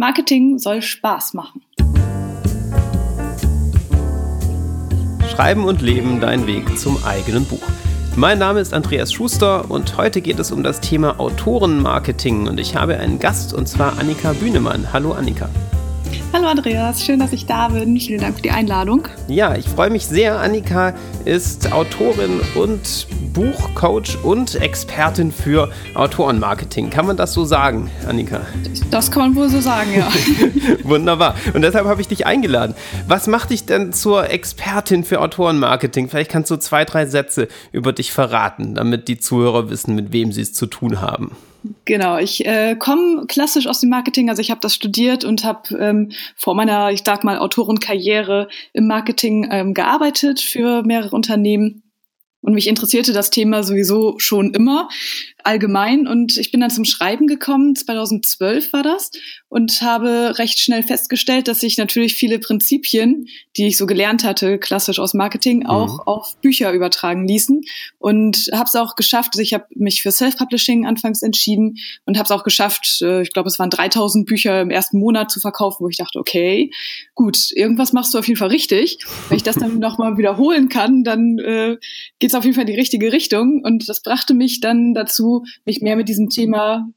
Marketing soll Spaß machen. Schreiben und Leben dein Weg zum eigenen Buch. Mein Name ist Andreas Schuster und heute geht es um das Thema Autorenmarketing und ich habe einen Gast und zwar Annika Bühnemann. Hallo Annika. Hallo Andreas, schön, dass ich da bin. Vielen Dank für die Einladung. Ja, ich freue mich sehr. Annika ist Autorin und Buchcoach und Expertin für Autorenmarketing. Kann man das so sagen, Annika? Das kann man wohl so sagen, ja. Wunderbar. Und deshalb habe ich dich eingeladen. Was macht dich denn zur Expertin für Autorenmarketing? Vielleicht kannst du zwei, drei Sätze über dich verraten, damit die Zuhörer wissen, mit wem sie es zu tun haben. Genau, ich äh, komme klassisch aus dem Marketing, also ich habe das studiert und habe ähm, vor meiner, ich sag mal, Autorenkarriere im Marketing ähm, gearbeitet für mehrere Unternehmen. Und mich interessierte das Thema sowieso schon immer allgemein. Und ich bin dann zum Schreiben gekommen, 2012 war das, und habe recht schnell festgestellt, dass sich natürlich viele Prinzipien, die ich so gelernt hatte, klassisch aus Marketing, mhm. auch mhm. auf Bücher übertragen ließen. Und habe es auch geschafft, also ich habe mich für Self-Publishing anfangs entschieden und habe es auch geschafft, äh, ich glaube, es waren 3000 Bücher im ersten Monat zu verkaufen, wo ich dachte, okay, gut, irgendwas machst du auf jeden Fall richtig. Wenn ich das dann nochmal wiederholen kann, dann äh, geht es auf jeden Fall in die richtige Richtung. Und das brachte mich dann dazu, mich mehr mit diesem Thema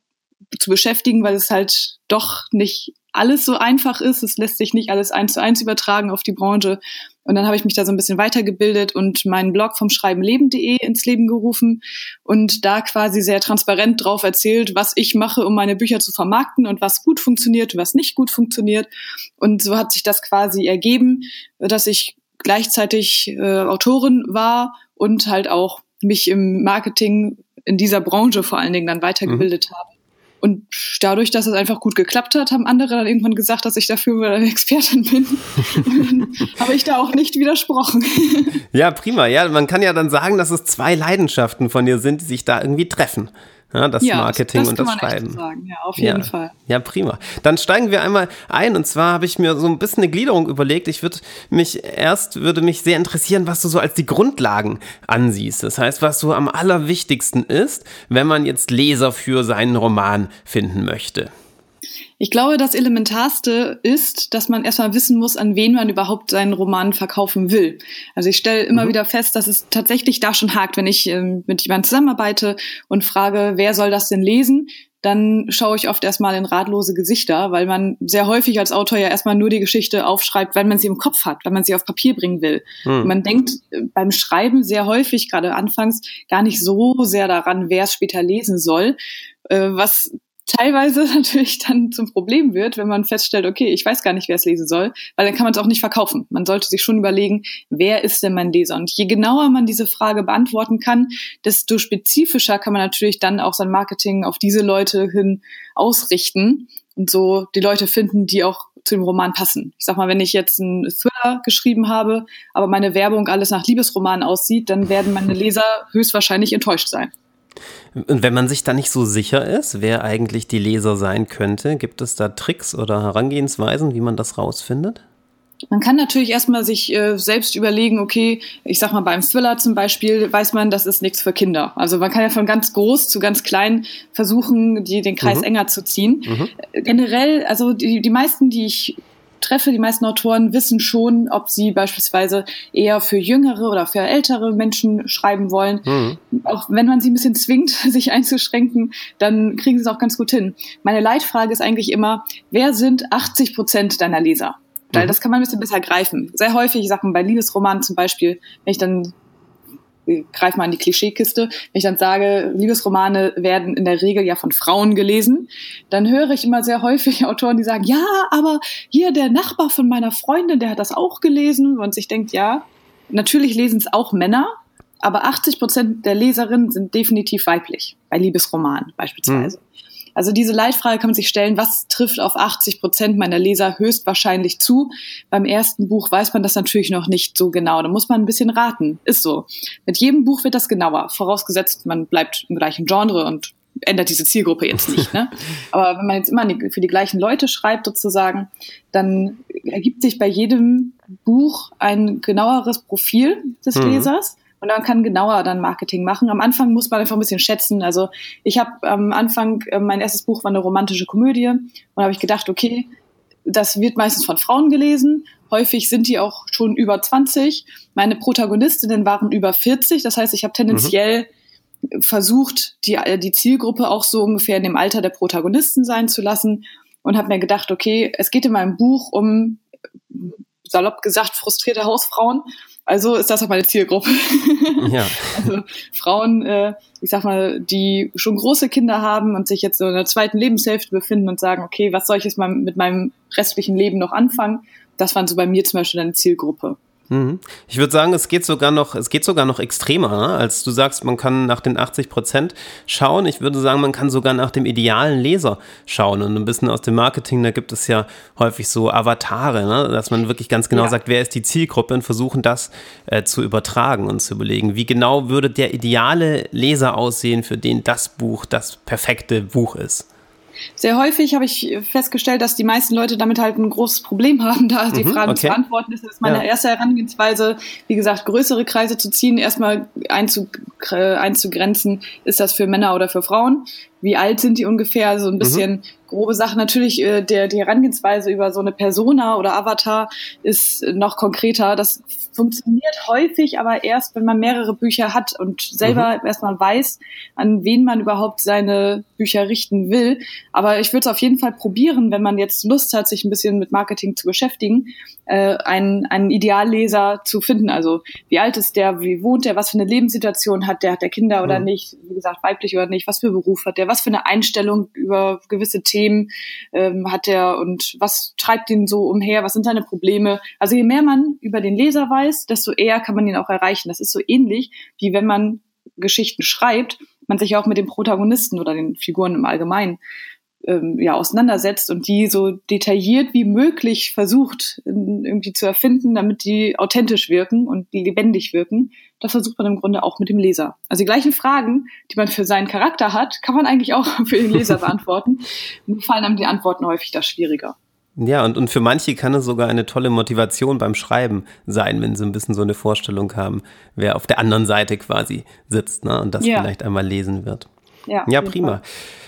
zu beschäftigen, weil es halt doch nicht alles so einfach ist. Es lässt sich nicht alles eins zu eins übertragen auf die Branche. Und dann habe ich mich da so ein bisschen weitergebildet und meinen Blog vom schreibenleben.de ins Leben gerufen und da quasi sehr transparent drauf erzählt, was ich mache, um meine Bücher zu vermarkten und was gut funktioniert, was nicht gut funktioniert. Und so hat sich das quasi ergeben, dass ich gleichzeitig äh, Autorin war und halt auch mich im Marketing in dieser Branche vor allen Dingen dann weitergebildet mhm. habe. Und dadurch, dass es einfach gut geklappt hat, haben andere dann irgendwann gesagt, dass ich dafür eine Expertin bin. habe ich da auch nicht widersprochen. ja, prima. Ja, man kann ja dann sagen, dass es zwei Leidenschaften von dir sind, die sich da irgendwie treffen. Ja, das ja, Marketing das, das und das Schreiben. Sagen. Ja, auf jeden ja. Fall. Ja, prima. Dann steigen wir einmal ein und zwar habe ich mir so ein bisschen eine Gliederung überlegt. Ich würde mich erst würde mich sehr interessieren, was du so als die Grundlagen ansiehst. Das heißt, was so am allerwichtigsten ist, wenn man jetzt Leser für seinen Roman finden möchte. Ich glaube, das Elementarste ist, dass man erstmal wissen muss, an wen man überhaupt seinen Roman verkaufen will. Also ich stelle immer mhm. wieder fest, dass es tatsächlich da schon hakt, wenn ich ähm, mit jemandem zusammenarbeite und frage, wer soll das denn lesen? dann schaue ich oft erstmal in ratlose Gesichter, weil man sehr häufig als Autor ja erstmal nur die Geschichte aufschreibt, weil man sie im Kopf hat, weil man sie auf Papier bringen will. Hm. Man denkt äh, beim Schreiben sehr häufig, gerade anfangs, gar nicht so sehr daran, wer es später lesen soll, äh, was teilweise natürlich dann zum Problem wird, wenn man feststellt, okay, ich weiß gar nicht, wer es lesen soll, weil dann kann man es auch nicht verkaufen. Man sollte sich schon überlegen, wer ist denn mein Leser? Und je genauer man diese Frage beantworten kann, desto spezifischer kann man natürlich dann auch sein Marketing auf diese Leute hin ausrichten und so die Leute finden, die auch zu dem Roman passen. Ich sag mal, wenn ich jetzt einen Thriller geschrieben habe, aber meine Werbung alles nach Liebesromanen aussieht, dann werden meine Leser höchstwahrscheinlich enttäuscht sein. Und wenn man sich da nicht so sicher ist, wer eigentlich die Leser sein könnte, gibt es da Tricks oder Herangehensweisen, wie man das rausfindet? Man kann natürlich erstmal sich äh, selbst überlegen, okay, ich sag mal beim Thriller zum Beispiel, weiß man, das ist nichts für Kinder. Also man kann ja von ganz groß zu ganz klein versuchen, die, den Kreis mhm. enger zu ziehen. Mhm. Generell, also die, die meisten, die ich treffe, die meisten Autoren wissen schon, ob sie beispielsweise eher für jüngere oder für ältere Menschen schreiben wollen. Mhm. Auch wenn man sie ein bisschen zwingt, sich einzuschränken, dann kriegen sie es auch ganz gut hin. Meine Leitfrage ist eigentlich immer, wer sind 80 Prozent deiner Leser? Weil mhm. das kann man ein bisschen besser greifen. Sehr häufig, Sachen bei Liebesromanen zum Beispiel, wenn ich dann greif mal in die Klischeekiste, wenn ich dann sage, Liebesromane werden in der Regel ja von Frauen gelesen, dann höre ich immer sehr häufig Autoren, die sagen, ja, aber hier der Nachbar von meiner Freundin, der hat das auch gelesen und sich denkt, ja, natürlich lesen es auch Männer, aber 80 Prozent der Leserinnen sind definitiv weiblich, bei Liebesromanen beispielsweise. Mhm. Also diese Leitfrage kann man sich stellen, was trifft auf 80 Prozent meiner Leser höchstwahrscheinlich zu? Beim ersten Buch weiß man das natürlich noch nicht so genau. Da muss man ein bisschen raten. Ist so. Mit jedem Buch wird das genauer, vorausgesetzt, man bleibt im gleichen Genre und ändert diese Zielgruppe jetzt nicht. Ne? Aber wenn man jetzt immer für die gleichen Leute schreibt sozusagen, dann ergibt sich bei jedem Buch ein genaueres Profil des mhm. Lesers und dann kann genauer dann Marketing machen. Am Anfang muss man einfach ein bisschen schätzen. Also ich habe am Anfang, äh, mein erstes Buch war eine romantische Komödie und habe ich gedacht, okay, das wird meistens von Frauen gelesen. Häufig sind die auch schon über 20. Meine Protagonistinnen waren über 40. Das heißt, ich habe tendenziell mhm. versucht, die, die Zielgruppe auch so ungefähr in dem Alter der Protagonisten sein zu lassen und habe mir gedacht, okay, es geht in meinem Buch um salopp gesagt frustrierte Hausfrauen. Also ist das auch meine Zielgruppe. Ja. also Frauen, äh, ich sag mal, die schon große Kinder haben und sich jetzt so in der zweiten Lebenshälfte befinden und sagen, okay, was soll ich jetzt mal mit meinem restlichen Leben noch anfangen? Das waren so bei mir zum Beispiel eine Zielgruppe. Mhm. Ich würde sagen, es geht sogar noch, es geht sogar noch extremer, als du sagst, man kann nach den 80 Prozent schauen. Ich würde sagen, man kann sogar nach dem idealen Leser schauen. Und ein bisschen aus dem Marketing, da gibt es ja häufig so Avatare, ne? dass man wirklich ganz genau ja. sagt, wer ist die Zielgruppe und versuchen das äh, zu übertragen und zu überlegen, wie genau würde der ideale Leser aussehen, für den das Buch das perfekte Buch ist. Sehr häufig habe ich festgestellt, dass die meisten Leute damit halt ein großes Problem haben, da die mhm, Fragen okay. zu beantworten. Das ist meine ja. erste Herangehensweise, wie gesagt, größere Kreise zu ziehen, erstmal einzugrenzen, ist das für Männer oder für Frauen? Wie alt sind die ungefähr? Also ein mhm. bisschen mhm grobe Sachen. Natürlich, äh, der, die Herangehensweise über so eine Persona oder Avatar ist noch konkreter. Das funktioniert häufig, aber erst, wenn man mehrere Bücher hat und selber mhm. erstmal weiß, an wen man überhaupt seine Bücher richten will. Aber ich würde es auf jeden Fall probieren, wenn man jetzt Lust hat, sich ein bisschen mit Marketing zu beschäftigen, äh, einen, einen Idealleser zu finden. Also wie alt ist der, wie wohnt der, was für eine Lebenssituation hat der, hat der Kinder oder mhm. nicht, wie gesagt, weiblich oder nicht, was für Beruf hat der, was für eine Einstellung über gewisse Themen ähm, hat der und was treibt ihn so umher, was sind seine Probleme. Also je mehr man über den Leser weiß, desto eher kann man ihn auch erreichen. Das ist so ähnlich, wie wenn man Geschichten schreibt, man sich auch mit den Protagonisten oder den Figuren im Allgemeinen ähm, ja, auseinandersetzt und die so detailliert wie möglich versucht irgendwie zu erfinden, damit die authentisch wirken und lebendig wirken. Das versucht man im Grunde auch mit dem Leser. Also die gleichen Fragen, die man für seinen Charakter hat, kann man eigentlich auch für den Leser beantworten. Nur fallen einem die Antworten häufig da schwieriger. Ja, und, und für manche kann es sogar eine tolle Motivation beim Schreiben sein, wenn sie ein bisschen so eine Vorstellung haben, wer auf der anderen Seite quasi sitzt ne, und das ja. vielleicht einmal lesen wird. Ja, ja prima. Fall.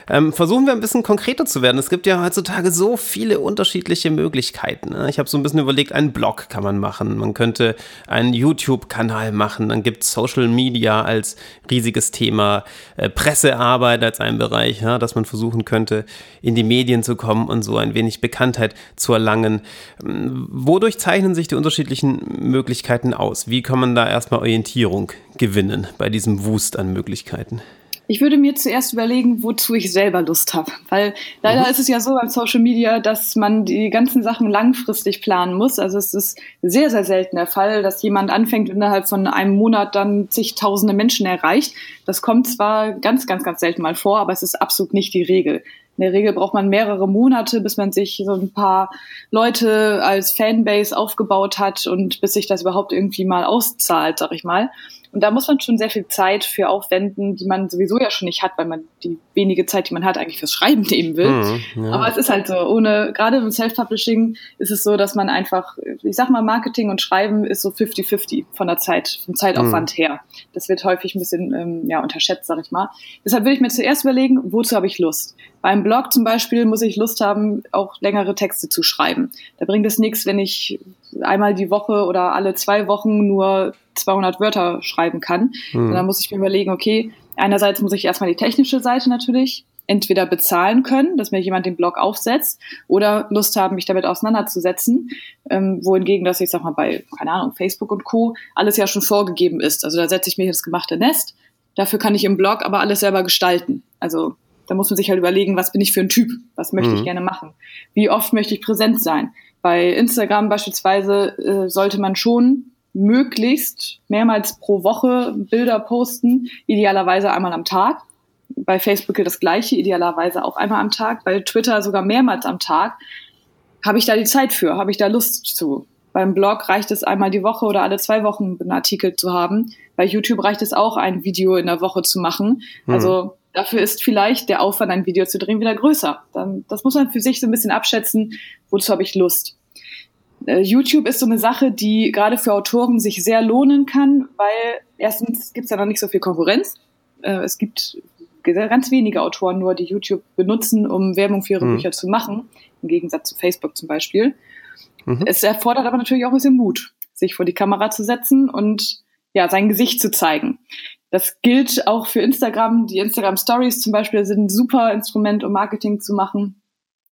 Ähm, versuchen wir ein bisschen konkreter zu werden. Es gibt ja heutzutage so viele unterschiedliche Möglichkeiten. Ne? Ich habe so ein bisschen überlegt, einen Blog kann man machen. Man könnte einen YouTube-Kanal machen. Dann gibt es Social Media als riesiges Thema, äh, Pressearbeit als ein Bereich, ja, dass man versuchen könnte, in die Medien zu kommen und so ein wenig Bekanntheit zu erlangen. Ähm, wodurch zeichnen sich die unterschiedlichen Möglichkeiten aus? Wie kann man da erstmal Orientierung gewinnen bei diesem Wust an Möglichkeiten? Ich würde mir zuerst überlegen, wozu ich selber Lust habe. Weil leider mhm. ist es ja so beim Social Media, dass man die ganzen Sachen langfristig planen muss. Also es ist sehr, sehr selten der Fall, dass jemand anfängt innerhalb von einem Monat dann zigtausende Menschen erreicht. Das kommt zwar ganz, ganz, ganz selten mal vor, aber es ist absolut nicht die Regel. In der Regel braucht man mehrere Monate, bis man sich so ein paar Leute als Fanbase aufgebaut hat und bis sich das überhaupt irgendwie mal auszahlt, sag ich mal. Und da muss man schon sehr viel Zeit für aufwenden, die man sowieso ja schon nicht hat, weil man die wenige Zeit, die man hat, eigentlich fürs Schreiben nehmen will. Mhm, ja. Aber es ist halt so, ohne, gerade im Self-Publishing ist es so, dass man einfach, ich sag mal, Marketing und Schreiben ist so 50-50 von der Zeit, vom Zeitaufwand mhm. her. Das wird häufig ein bisschen ähm, ja, unterschätzt, sag ich mal. Deshalb würde ich mir zuerst überlegen, wozu habe ich Lust? Beim Blog zum Beispiel muss ich Lust haben, auch längere Texte zu schreiben. Da bringt es nichts, wenn ich einmal die Woche oder alle zwei Wochen nur 200 Wörter schreiben kann. Mhm. dann muss ich mir überlegen, okay, einerseits muss ich erstmal die technische Seite natürlich entweder bezahlen können, dass mir jemand den Blog aufsetzt, oder Lust haben, mich damit auseinanderzusetzen. Ähm, wohingegen, dass ich sag mal bei, keine Ahnung, Facebook und Co. alles ja schon vorgegeben ist. Also da setze ich mir das gemachte Nest. Dafür kann ich im Blog aber alles selber gestalten. Also da muss man sich halt überlegen, was bin ich für ein Typ? Was möchte mhm. ich gerne machen? Wie oft möchte ich präsent sein? Bei Instagram beispielsweise äh, sollte man schon möglichst mehrmals pro Woche Bilder posten, idealerweise einmal am Tag. Bei Facebook gilt das gleiche, idealerweise auch einmal am Tag. Bei Twitter sogar mehrmals am Tag. Habe ich da die Zeit für? Habe ich da Lust zu? Beim Blog reicht es einmal die Woche oder alle zwei Wochen einen Artikel zu haben. Bei YouTube reicht es auch, ein Video in der Woche zu machen. Mhm. Also dafür ist vielleicht der Aufwand, ein Video zu drehen, wieder größer. Dann, das muss man für sich so ein bisschen abschätzen, wozu habe ich Lust Äh, YouTube ist so eine Sache, die gerade für Autoren sich sehr lohnen kann, weil erstens gibt es ja noch nicht so viel Konkurrenz. Äh, es gibt ganz wenige Autoren nur, die YouTube benutzen, um Werbung für ihre mhm. Bücher zu machen, im Gegensatz zu Facebook zum Beispiel. Mhm. Es erfordert aber natürlich auch ein bisschen Mut, sich vor die Kamera zu setzen und ja, sein Gesicht zu zeigen. Das gilt auch für Instagram. Die Instagram Stories zum Beispiel sind ein super Instrument, um Marketing zu machen.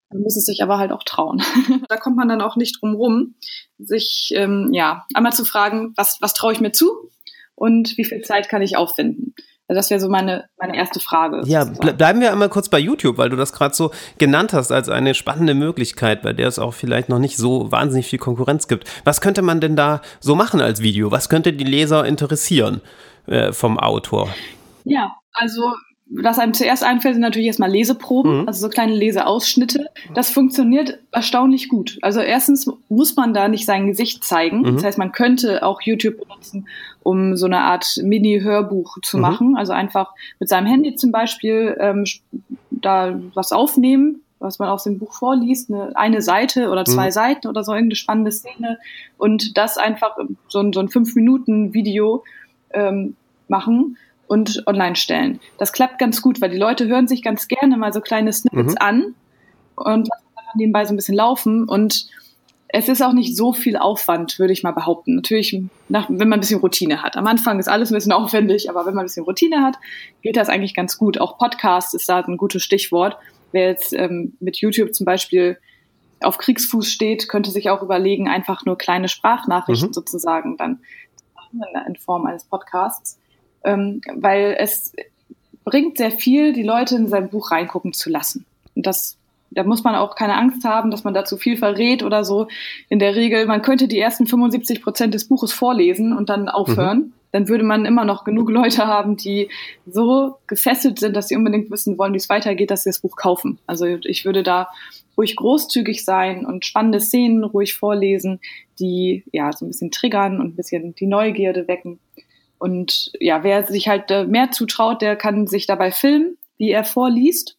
Man muss es sich aber halt auch trauen. da kommt man dann auch nicht drum rum, sich ähm, ja einmal zu fragen, was, was traue ich mir zu und wie viel Zeit kann ich aufwenden. Also das wäre so meine, meine erste Frage. Ja, ble bleiben wir einmal kurz bei YouTube, weil du das gerade so genannt hast als eine spannende Möglichkeit, bei der es auch vielleicht noch nicht so wahnsinnig viel Konkurrenz gibt. Was könnte man denn da so machen als Video? Was könnte die Leser interessieren äh, vom Autor? Ja, also was einem zuerst einfällt, sind natürlich erstmal Leseproben, mhm. also so kleine Leseausschnitte. Das funktioniert erstaunlich gut. Also erstens muss man da nicht sein Gesicht zeigen. Mhm. Das heißt, man könnte auch YouTube benutzen, um so eine Art Mini-Hörbuch zu mhm. machen. Also einfach mit seinem Handy zum Beispiel ähm, da was aufnehmen, was man aus dem Buch vorliest, eine, eine Seite oder zwei mhm. Seiten oder so irgendeine spannende Szene und das einfach so ein, so ein fünf Minuten Video ähm, machen und online stellen. Das klappt ganz gut, weil die Leute hören sich ganz gerne mal so kleine Snippets mhm. an und lassen dann nebenbei so ein bisschen laufen und es ist auch nicht so viel Aufwand, würde ich mal behaupten. Natürlich, nach, wenn man ein bisschen Routine hat. Am Anfang ist alles ein bisschen aufwendig, aber wenn man ein bisschen Routine hat, geht das eigentlich ganz gut. Auch Podcast ist da ein gutes Stichwort. Wer jetzt ähm, mit YouTube zum Beispiel auf Kriegsfuß steht, könnte sich auch überlegen, einfach nur kleine Sprachnachrichten mhm. sozusagen dann in Form eines Podcasts ähm, weil es bringt sehr viel, die Leute in sein Buch reingucken zu lassen. Und das da muss man auch keine Angst haben, dass man dazu viel verrät oder so. In der Regel, man könnte die ersten 75 Prozent des Buches vorlesen und dann aufhören. Mhm. Dann würde man immer noch genug Leute haben, die so gefesselt sind, dass sie unbedingt wissen wollen, wie es weitergeht, dass sie das Buch kaufen. Also ich würde da ruhig großzügig sein und spannende Szenen ruhig vorlesen, die ja so ein bisschen triggern und ein bisschen die Neugierde wecken. Und ja, wer sich halt äh, mehr zutraut, der kann sich dabei filmen, wie er vorliest.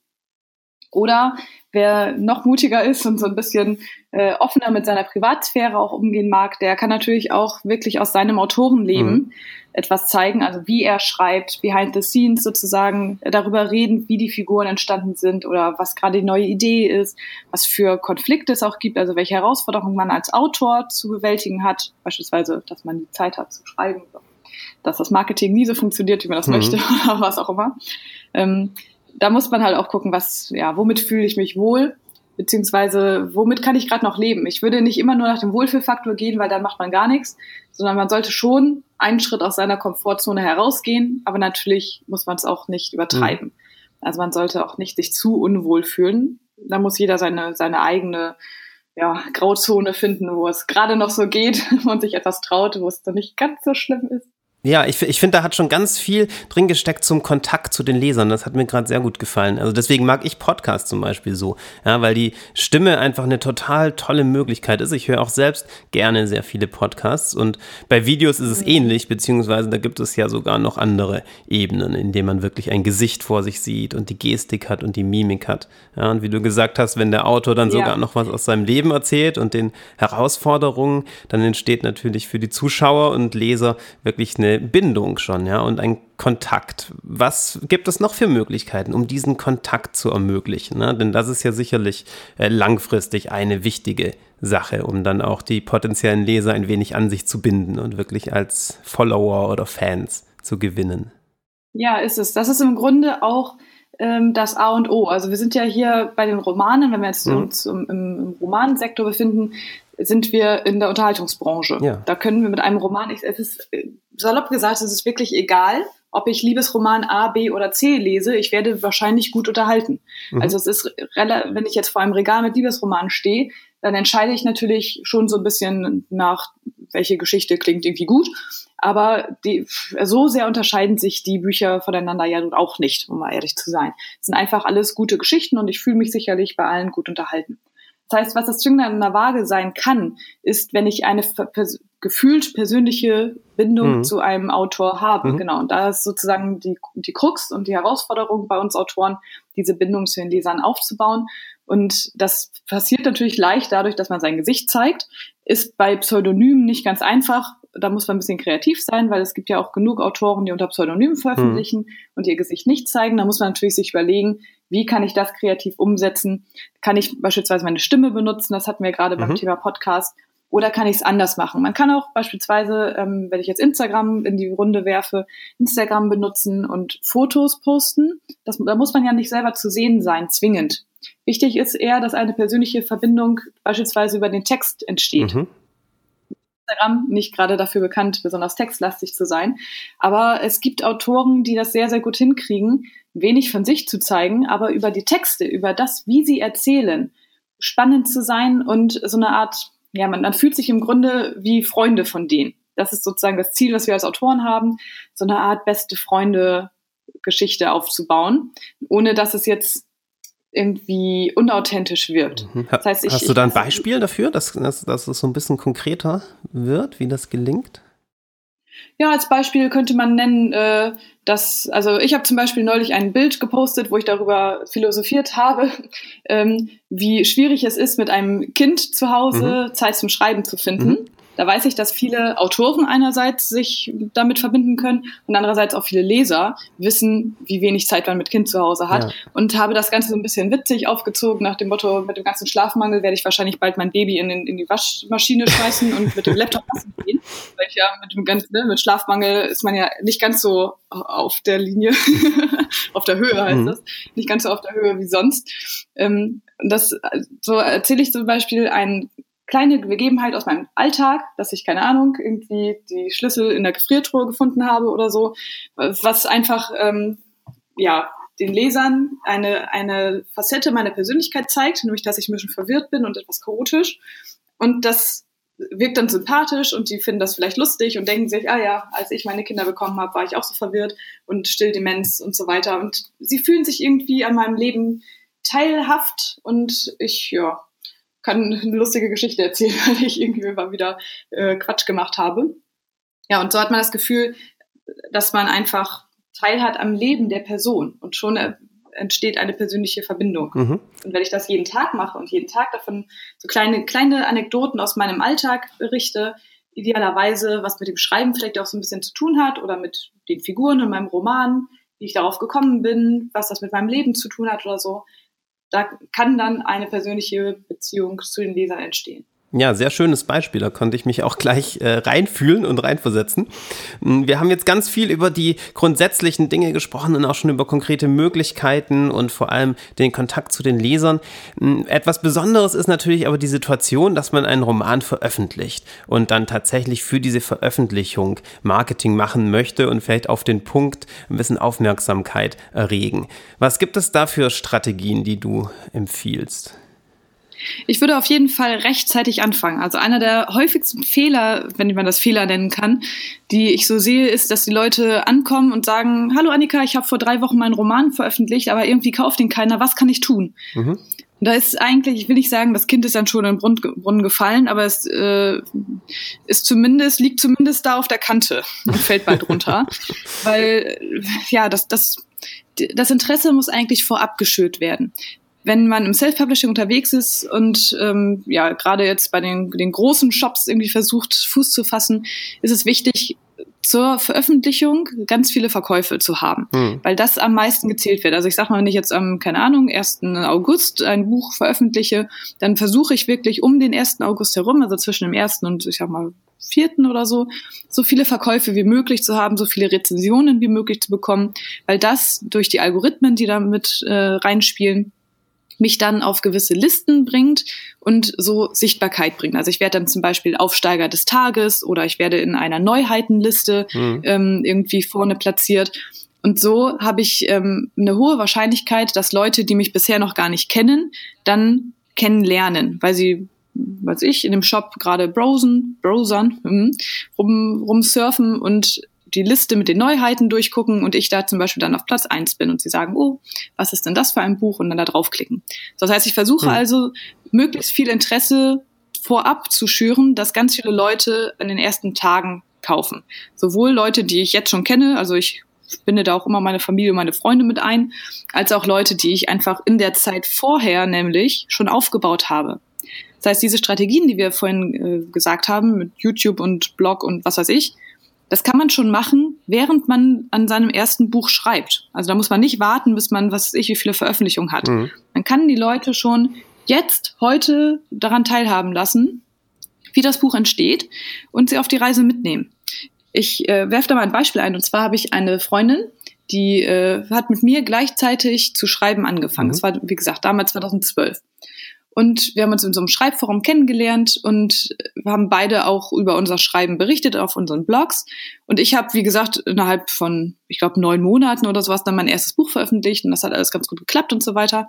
Oder wer noch mutiger ist und so ein bisschen äh, offener mit seiner Privatsphäre auch umgehen mag, der kann natürlich auch wirklich aus seinem Autorenleben mhm. etwas zeigen, also wie er schreibt, behind the scenes sozusagen, darüber reden, wie die Figuren entstanden sind oder was gerade die neue Idee ist, was für Konflikte es auch gibt, also welche Herausforderungen man als Autor zu bewältigen hat, beispielsweise, dass man die Zeit hat zu schreiben dass das Marketing nie so funktioniert, wie man das mhm. möchte oder was auch immer. Ähm, da muss man halt auch gucken, was, ja, womit fühle ich mich wohl, beziehungsweise womit kann ich gerade noch leben. Ich würde nicht immer nur nach dem Wohlfühlfaktor gehen, weil dann macht man gar nichts, sondern man sollte schon einen Schritt aus seiner Komfortzone herausgehen, aber natürlich muss man es auch nicht übertreiben. Mhm. Also man sollte auch nicht sich zu unwohl fühlen. Da muss jeder seine, seine eigene ja, Grauzone finden, wo es gerade noch so geht und sich etwas traut, wo es dann nicht ganz so schlimm ist. Ja, ich, ich finde, da hat schon ganz viel drin gesteckt zum Kontakt zu den Lesern. Das hat mir gerade sehr gut gefallen. Also deswegen mag ich Podcasts zum Beispiel so, ja, weil die Stimme einfach eine total tolle Möglichkeit ist. Ich höre auch selbst gerne sehr viele Podcasts und bei Videos ist es ähnlich, beziehungsweise da gibt es ja sogar noch andere Ebenen, in denen man wirklich ein Gesicht vor sich sieht und die Gestik hat und die Mimik hat. Ja, und wie du gesagt hast, wenn der Autor dann sogar ja. noch was aus seinem Leben erzählt und den Herausforderungen, dann entsteht natürlich für die Zuschauer und Leser wirklich eine eine Bindung schon, ja, und ein Kontakt. Was gibt es noch für Möglichkeiten, um diesen Kontakt zu ermöglichen? Ne? Denn das ist ja sicherlich äh, langfristig eine wichtige Sache, um dann auch die potenziellen Leser ein wenig an sich zu binden und wirklich als Follower oder Fans zu gewinnen. Ja, ist es. Das ist im Grunde auch ähm, das A und O. Also wir sind ja hier bei den Romanen, wenn wir jetzt mhm. uns im, im Romansektor befinden, sind wir in der Unterhaltungsbranche. Ja. Da können wir mit einem Roman, es ist äh, salopp gesagt, es ist wirklich egal, ob ich Liebesroman A, B oder C lese, ich werde wahrscheinlich gut unterhalten. Mhm. Also es ist, wenn ich jetzt vor einem Regal mit Liebesromanen stehe, dann entscheide ich natürlich schon so ein bisschen nach, welche Geschichte klingt irgendwie gut. Aber die, so sehr unterscheiden sich die Bücher voneinander ja nun auch nicht, um mal ehrlich zu sein. Es sind einfach alles gute Geschichten und ich fühle mich sicherlich bei allen gut unterhalten. Das heißt, was das Zünglein in der Waage sein kann, ist, wenn ich eine pers gefühlt persönliche Bindung mhm. zu einem Autor habe. Mhm. Genau. Und da ist sozusagen die, die Krux und die Herausforderung bei uns Autoren, diese Bindung zu den Lesern aufzubauen. Und das passiert natürlich leicht dadurch, dass man sein Gesicht zeigt. Ist bei Pseudonymen nicht ganz einfach. Da muss man ein bisschen kreativ sein, weil es gibt ja auch genug Autoren, die unter Pseudonymen veröffentlichen mhm. und ihr Gesicht nicht zeigen. Da muss man natürlich sich überlegen, wie kann ich das kreativ umsetzen? Kann ich beispielsweise meine Stimme benutzen? Das hatten wir gerade mhm. beim Thema Podcast. Oder kann ich es anders machen? Man kann auch beispielsweise, ähm, wenn ich jetzt Instagram in die Runde werfe, Instagram benutzen und Fotos posten. Das, da muss man ja nicht selber zu sehen sein, zwingend. Wichtig ist eher, dass eine persönliche Verbindung beispielsweise über den Text entsteht. Mhm. Instagram nicht gerade dafür bekannt, besonders textlastig zu sein. Aber es gibt Autoren, die das sehr, sehr gut hinkriegen, wenig von sich zu zeigen, aber über die Texte, über das, wie sie erzählen, spannend zu sein und so eine Art ja, man, man fühlt sich im Grunde wie Freunde von denen. Das ist sozusagen das Ziel, was wir als Autoren haben, so eine Art beste Freunde Geschichte aufzubauen, ohne dass es jetzt irgendwie unauthentisch wirkt. Mhm. Das heißt, ich, Hast du da ein Beispiel dafür, dass, dass, dass es so ein bisschen konkreter wird, wie das gelingt? Ja, als Beispiel könnte man nennen, äh, dass, also ich habe zum Beispiel neulich ein Bild gepostet, wo ich darüber philosophiert habe, ähm, wie schwierig es ist, mit einem Kind zu Hause mhm. Zeit zum Schreiben zu finden. Mhm. Da weiß ich, dass viele Autoren einerseits sich damit verbinden können und andererseits auch viele Leser wissen, wie wenig Zeit man mit Kind zu Hause hat. Ja. Und habe das Ganze so ein bisschen witzig aufgezogen nach dem Motto, mit dem ganzen Schlafmangel werde ich wahrscheinlich bald mein Baby in, in die Waschmaschine schmeißen und mit dem Laptop lassen gehen. Weil ich ja mit dem ganzen, ne, mit Schlafmangel ist man ja nicht ganz so auf der Linie, auf der Höhe heißt mhm. das, nicht ganz so auf der Höhe wie sonst. Ähm, das, so erzähle ich zum Beispiel ein kleine Begebenheit aus meinem Alltag, dass ich, keine Ahnung, irgendwie die Schlüssel in der Gefriertruhe gefunden habe oder so, was einfach, ähm, ja, den Lesern eine, eine Facette meiner Persönlichkeit zeigt, nämlich, dass ich ein bisschen verwirrt bin und etwas chaotisch. Und das wirkt dann sympathisch und die finden das vielleicht lustig und denken sich, ah ja, als ich meine Kinder bekommen habe, war ich auch so verwirrt und Stilldemenz und so weiter. Und sie fühlen sich irgendwie an meinem Leben teilhaft und ich, ja, kann eine lustige Geschichte erzählen, weil ich irgendwie mal wieder äh, Quatsch gemacht habe. Ja, und so hat man das Gefühl, dass man einfach Teil hat am Leben der Person und schon äh, entsteht eine persönliche Verbindung. Mhm. Und wenn ich das jeden Tag mache und jeden Tag davon so kleine, kleine Anekdoten aus meinem Alltag berichte, idealerweise, was mit dem Schreiben vielleicht auch so ein bisschen zu tun hat oder mit den Figuren in meinem Roman, wie ich darauf gekommen bin, was das mit meinem Leben zu tun hat oder so, da kann dann eine persönliche Beziehung zu den Lesern entstehen. Ja, sehr schönes Beispiel. Da konnte ich mich auch gleich äh, reinfühlen und reinversetzen. Hm, wir haben jetzt ganz viel über die grundsätzlichen Dinge gesprochen und auch schon über konkrete Möglichkeiten und vor allem den Kontakt zu den Lesern. Hm, etwas Besonderes ist natürlich aber die Situation, dass man einen Roman veröffentlicht und dann tatsächlich für diese Veröffentlichung Marketing machen möchte und vielleicht auf den Punkt ein bisschen Aufmerksamkeit erregen. Was gibt es da für Strategien, die du empfiehlst? Ich würde auf jeden Fall rechtzeitig anfangen. Also einer der häufigsten Fehler, wenn man das Fehler nennen kann, die ich so sehe, ist, dass die Leute ankommen und sagen, hallo Annika, ich habe vor drei Wochen meinen Roman veröffentlicht, aber irgendwie kauft ihn keiner. Was kann ich tun? Mhm. Da ist eigentlich, ich will nicht sagen, das Kind ist dann schon in den Brunnen gefallen, aber es äh, ist zumindest, liegt zumindest da auf der Kante und fällt bald runter. Weil, ja, das, das, das Interesse muss eigentlich vorab geschürt werden wenn man im Self-Publishing unterwegs ist und ähm, ja gerade jetzt bei den, den großen Shops irgendwie versucht, Fuß zu fassen, ist es wichtig, zur Veröffentlichung ganz viele Verkäufe zu haben, hm. weil das am meisten gezählt wird. Also ich sag mal, wenn ich jetzt am, keine Ahnung, 1. August ein Buch veröffentliche, dann versuche ich wirklich um den 1. August herum, also zwischen dem 1. und ich sag mal vierten oder so, so viele Verkäufe wie möglich zu haben, so viele Rezensionen wie möglich zu bekommen, weil das durch die Algorithmen, die da mit äh, reinspielen, mich dann auf gewisse Listen bringt und so Sichtbarkeit bringt. Also ich werde dann zum Beispiel Aufsteiger des Tages oder ich werde in einer Neuheitenliste mhm. ähm, irgendwie vorne platziert. Und so habe ich ähm, eine hohe Wahrscheinlichkeit, dass Leute, die mich bisher noch gar nicht kennen, dann kennenlernen, weil sie weiß ich, in dem Shop gerade browsen, browsern, hm, rum, rumsurfen und die Liste mit den Neuheiten durchgucken und ich da zum Beispiel dann auf Platz eins bin und sie sagen, oh, was ist denn das für ein Buch und dann da draufklicken. Das heißt, ich versuche hm. also möglichst viel Interesse vorab zu schüren, dass ganz viele Leute in den ersten Tagen kaufen. Sowohl Leute, die ich jetzt schon kenne, also ich binde da auch immer meine Familie und meine Freunde mit ein, als auch Leute, die ich einfach in der Zeit vorher nämlich schon aufgebaut habe. Das heißt, diese Strategien, die wir vorhin äh, gesagt haben, mit YouTube und Blog und was weiß ich, das kann man schon machen, während man an seinem ersten Buch schreibt. Also da muss man nicht warten, bis man, was weiß ich, wie viele Veröffentlichungen hat. Mhm. Man kann die Leute schon jetzt, heute daran teilhaben lassen, wie das Buch entsteht und sie auf die Reise mitnehmen. Ich äh, werfe da mal ein Beispiel ein. Und zwar habe ich eine Freundin, die äh, hat mit mir gleichzeitig zu schreiben angefangen. Mhm. Das war, wie gesagt, damals 2012. Und wir haben uns in so einem Schreibforum kennengelernt und wir haben beide auch über unser Schreiben berichtet auf unseren Blogs. Und ich habe, wie gesagt, innerhalb von, ich glaube, neun Monaten oder sowas dann mein erstes Buch veröffentlicht und das hat alles ganz gut geklappt und so weiter.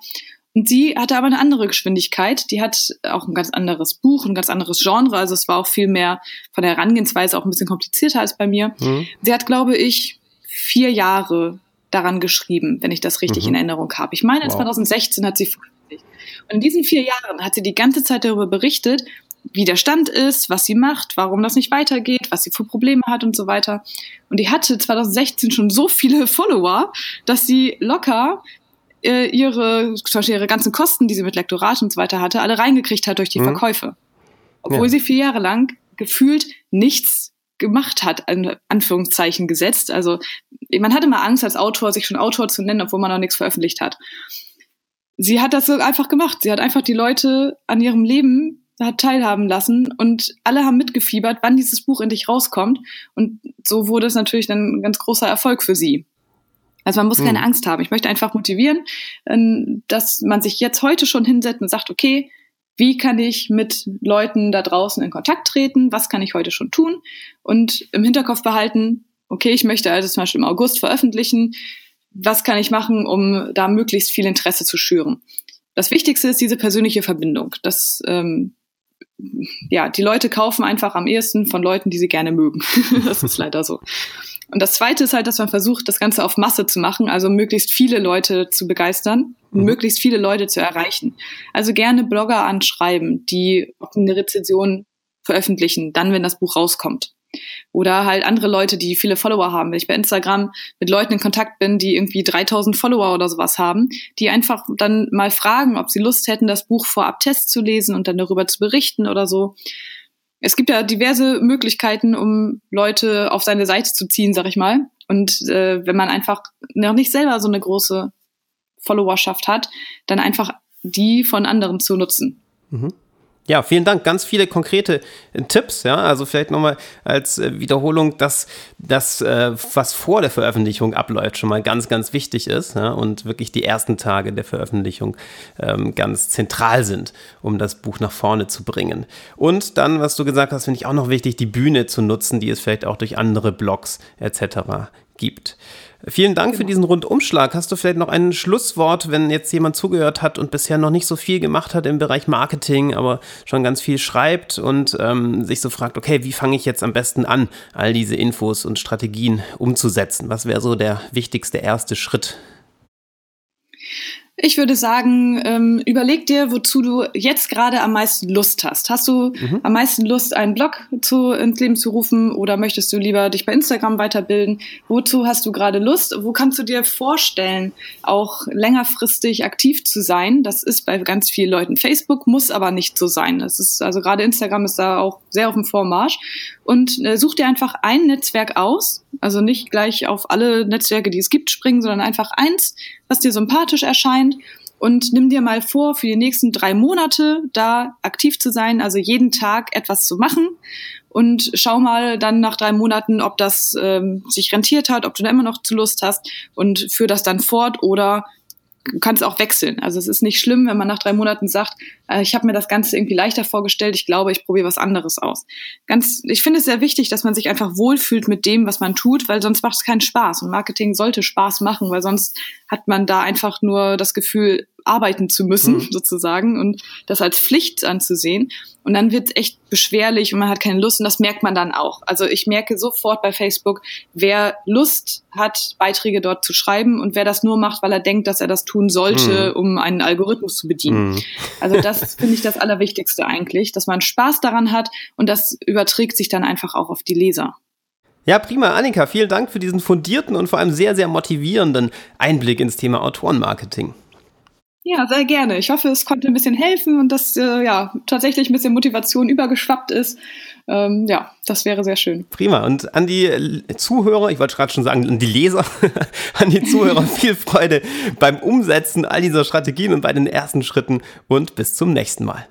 Und sie hatte aber eine andere Geschwindigkeit. Die hat auch ein ganz anderes Buch, ein ganz anderes Genre. Also es war auch viel mehr von der Herangehensweise auch ein bisschen komplizierter als bei mir. Mhm. Sie hat, glaube ich, vier Jahre daran geschrieben, wenn ich das richtig mhm. in Erinnerung habe. Ich meine, wow. 2016 hat sie veröffentlicht. Und in diesen vier Jahren hat sie die ganze Zeit darüber berichtet, wie der Stand ist, was sie macht, warum das nicht weitergeht, was sie für Probleme hat und so weiter. Und die hatte 2016 schon so viele Follower, dass sie locker äh, ihre, zum Beispiel ihre ganzen Kosten, die sie mit Lektorat und so weiter hatte, alle reingekriegt hat durch die mhm. Verkäufe. Obwohl ja. sie vier Jahre lang gefühlt nichts gemacht hat, in Anführungszeichen gesetzt. Also man hatte mal Angst als Autor, sich schon Autor zu nennen, obwohl man noch nichts veröffentlicht hat. Sie hat das so einfach gemacht. Sie hat einfach die Leute an ihrem Leben hat teilhaben lassen und alle haben mitgefiebert, wann dieses Buch endlich rauskommt. Und so wurde es natürlich dann ein ganz großer Erfolg für sie. Also man muss keine hm. Angst haben. Ich möchte einfach motivieren, ähm, dass man sich jetzt heute schon hinsetzt und sagt, okay, wie kann ich mit Leuten da draußen in Kontakt treten? Was kann ich heute schon tun? Und im Hinterkopf behalten, okay, ich möchte also zum Beispiel im August veröffentlichen. Was kann ich machen, um da möglichst viel Interesse zu schüren? Das Wichtigste ist diese persönliche Verbindung. Das, ähm, ja, die Leute kaufen einfach am ehesten von Leuten, die sie gerne mögen. das ist leider so. Und das Zweite ist halt, dass man versucht, das Ganze auf Masse zu machen, also möglichst viele Leute zu begeistern und mhm. möglichst viele Leute zu erreichen. Also gerne Blogger anschreiben, die eine Rezension veröffentlichen, dann, wenn das Buch rauskommt. Oder halt andere Leute, die viele Follower haben. Wenn ich bei Instagram mit Leuten in Kontakt bin, die irgendwie 3000 Follower oder sowas haben, die einfach dann mal fragen, ob sie Lust hätten, das Buch vorab Test zu lesen und dann darüber zu berichten oder so es gibt ja diverse Möglichkeiten, um Leute auf seine Seite zu ziehen, sag ich mal. Und äh, wenn man einfach noch nicht selber so eine große Followerschaft hat, dann einfach die von anderen zu nutzen. Mhm. Ja, vielen Dank. Ganz viele konkrete äh, Tipps. Ja, also vielleicht nochmal als äh, Wiederholung, dass das, äh, was vor der Veröffentlichung abläuft, schon mal ganz, ganz wichtig ist ja, und wirklich die ersten Tage der Veröffentlichung ähm, ganz zentral sind, um das Buch nach vorne zu bringen. Und dann, was du gesagt hast, finde ich auch noch wichtig, die Bühne zu nutzen, die es vielleicht auch durch andere Blogs etc. gibt. Vielen Dank genau. für diesen Rundumschlag. Hast du vielleicht noch ein Schlusswort, wenn jetzt jemand zugehört hat und bisher noch nicht so viel gemacht hat im Bereich Marketing, aber schon ganz viel schreibt und ähm, sich so fragt, okay, wie fange ich jetzt am besten an, all diese Infos und Strategien umzusetzen? Was wäre so der wichtigste erste Schritt? Ich würde sagen, ähm, überleg dir, wozu du jetzt gerade am meisten Lust hast. Hast du mhm. am meisten Lust, einen Blog zu, ins Leben zu rufen oder möchtest du lieber dich bei Instagram weiterbilden? Wozu hast du gerade Lust? Wo kannst du dir vorstellen, auch längerfristig aktiv zu sein? Das ist bei ganz vielen Leuten. Facebook muss aber nicht so sein. Das ist, also gerade Instagram ist da auch sehr auf dem Vormarsch. Und äh, such dir einfach ein Netzwerk aus, also nicht gleich auf alle Netzwerke, die es gibt, springen, sondern einfach eins, was dir sympathisch erscheint. Und nimm dir mal vor, für die nächsten drei Monate da aktiv zu sein, also jeden Tag etwas zu machen. Und schau mal dann nach drei Monaten, ob das ähm, sich rentiert hat, ob du da immer noch zu Lust hast. Und führ das dann fort oder du kannst auch wechseln. Also es ist nicht schlimm, wenn man nach drei Monaten sagt, äh, ich habe mir das Ganze irgendwie leichter vorgestellt, ich glaube, ich probiere was anderes aus. Ganz, ich finde es sehr wichtig, dass man sich einfach wohlfühlt mit dem, was man tut, weil sonst macht es keinen Spaß. Und Marketing sollte Spaß machen, weil sonst hat man da einfach nur das Gefühl, arbeiten zu müssen, mhm. sozusagen, und das als Pflicht anzusehen. Und dann wird es echt beschwerlich und man hat keine Lust und das merkt man dann auch. Also ich merke sofort bei Facebook, wer Lust hat, Beiträge dort zu schreiben und wer das nur macht, weil er denkt, dass er das tun sollte, mhm. um einen Algorithmus zu bedienen. Mhm. Also das finde ich das Allerwichtigste eigentlich, dass man Spaß daran hat und das überträgt sich dann einfach auch auf die Leser. Ja, prima. Annika, vielen Dank für diesen fundierten und vor allem sehr, sehr motivierenden Einblick ins Thema Autorenmarketing. Ja, sehr gerne. Ich hoffe, es konnte ein bisschen helfen und dass äh, ja tatsächlich ein bisschen Motivation übergeschwappt ist. Ähm, ja, das wäre sehr schön. Prima. Und an die Zuhörer, ich wollte gerade schon sagen, an die Leser, an die Zuhörer viel Freude beim Umsetzen all dieser Strategien und bei den ersten Schritten und bis zum nächsten Mal.